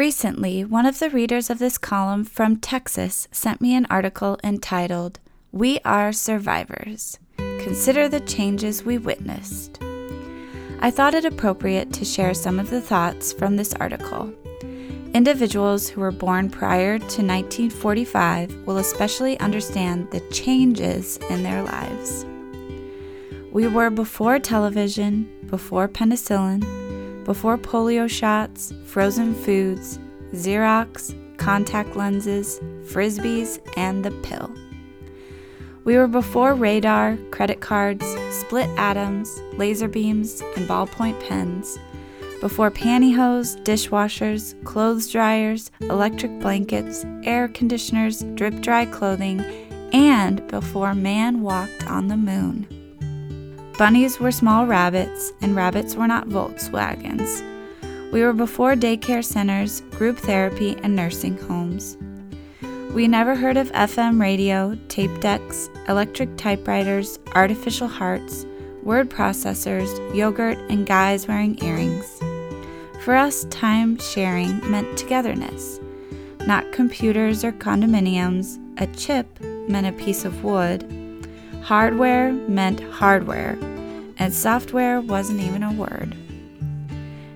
Recently, one of the readers of this column from Texas sent me an article entitled, We Are Survivors. Consider the changes we witnessed. I thought it appropriate to share some of the thoughts from this article. Individuals who were born prior to 1945 will especially understand the changes in their lives. We were before television, before penicillin, before polio shots, frozen foods, Xerox, contact lenses, frisbees, and the pill. We were before radar, credit cards, split atoms, laser beams, and ballpoint pens, before pantyhose, dishwashers, clothes dryers, electric blankets, air conditioners, drip dry clothing, and before man walked on the moon. Bunnies were small rabbits, and rabbits were not Volkswagens. We were before daycare centers, group therapy, and nursing homes. We never heard of FM radio, tape decks, electric typewriters, artificial hearts, word processors, yogurt, and guys wearing earrings. For us, time sharing meant togetherness, not computers or condominiums. A chip meant a piece of wood. Hardware meant hardware, and software wasn't even a word.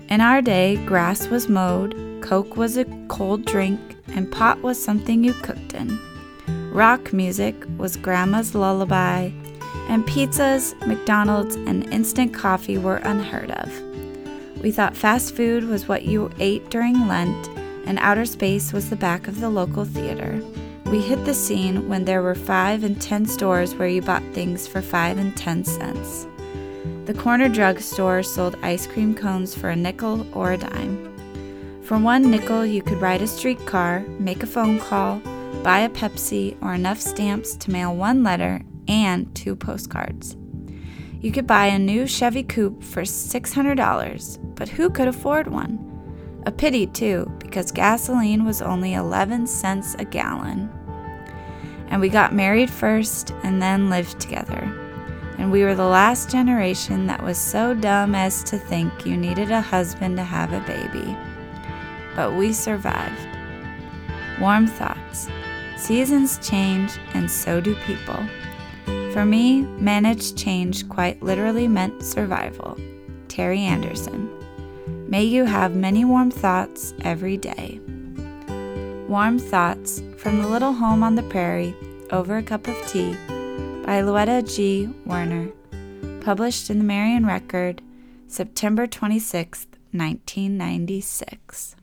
In our day, grass was mowed, Coke was a cold drink, and pot was something you cooked in. Rock music was grandma's lullaby, and pizzas, McDonald's, and instant coffee were unheard of. We thought fast food was what you ate during Lent, and outer space was the back of the local theater. We hit the scene when there were five and ten stores where you bought things for five and ten cents. The corner drugstore sold ice cream cones for a nickel or a dime. For one nickel, you could ride a streetcar, make a phone call, buy a Pepsi, or enough stamps to mail one letter and two postcards. You could buy a new Chevy Coupe for $600, but who could afford one? A pity, too, because gasoline was only 11 cents a gallon. And we got married first and then lived together and we were the last generation that was so dumb as to think you needed a husband to have a baby. But we survived. Warm thoughts. Seasons change, and so do people. For me, managed change quite literally meant survival. Terry Anderson. May you have many warm thoughts every day. Warm Thoughts from the Little Home on the Prairie over a cup of tea by Louetta G. Werner, published in the Marion Record, September 26, 1996.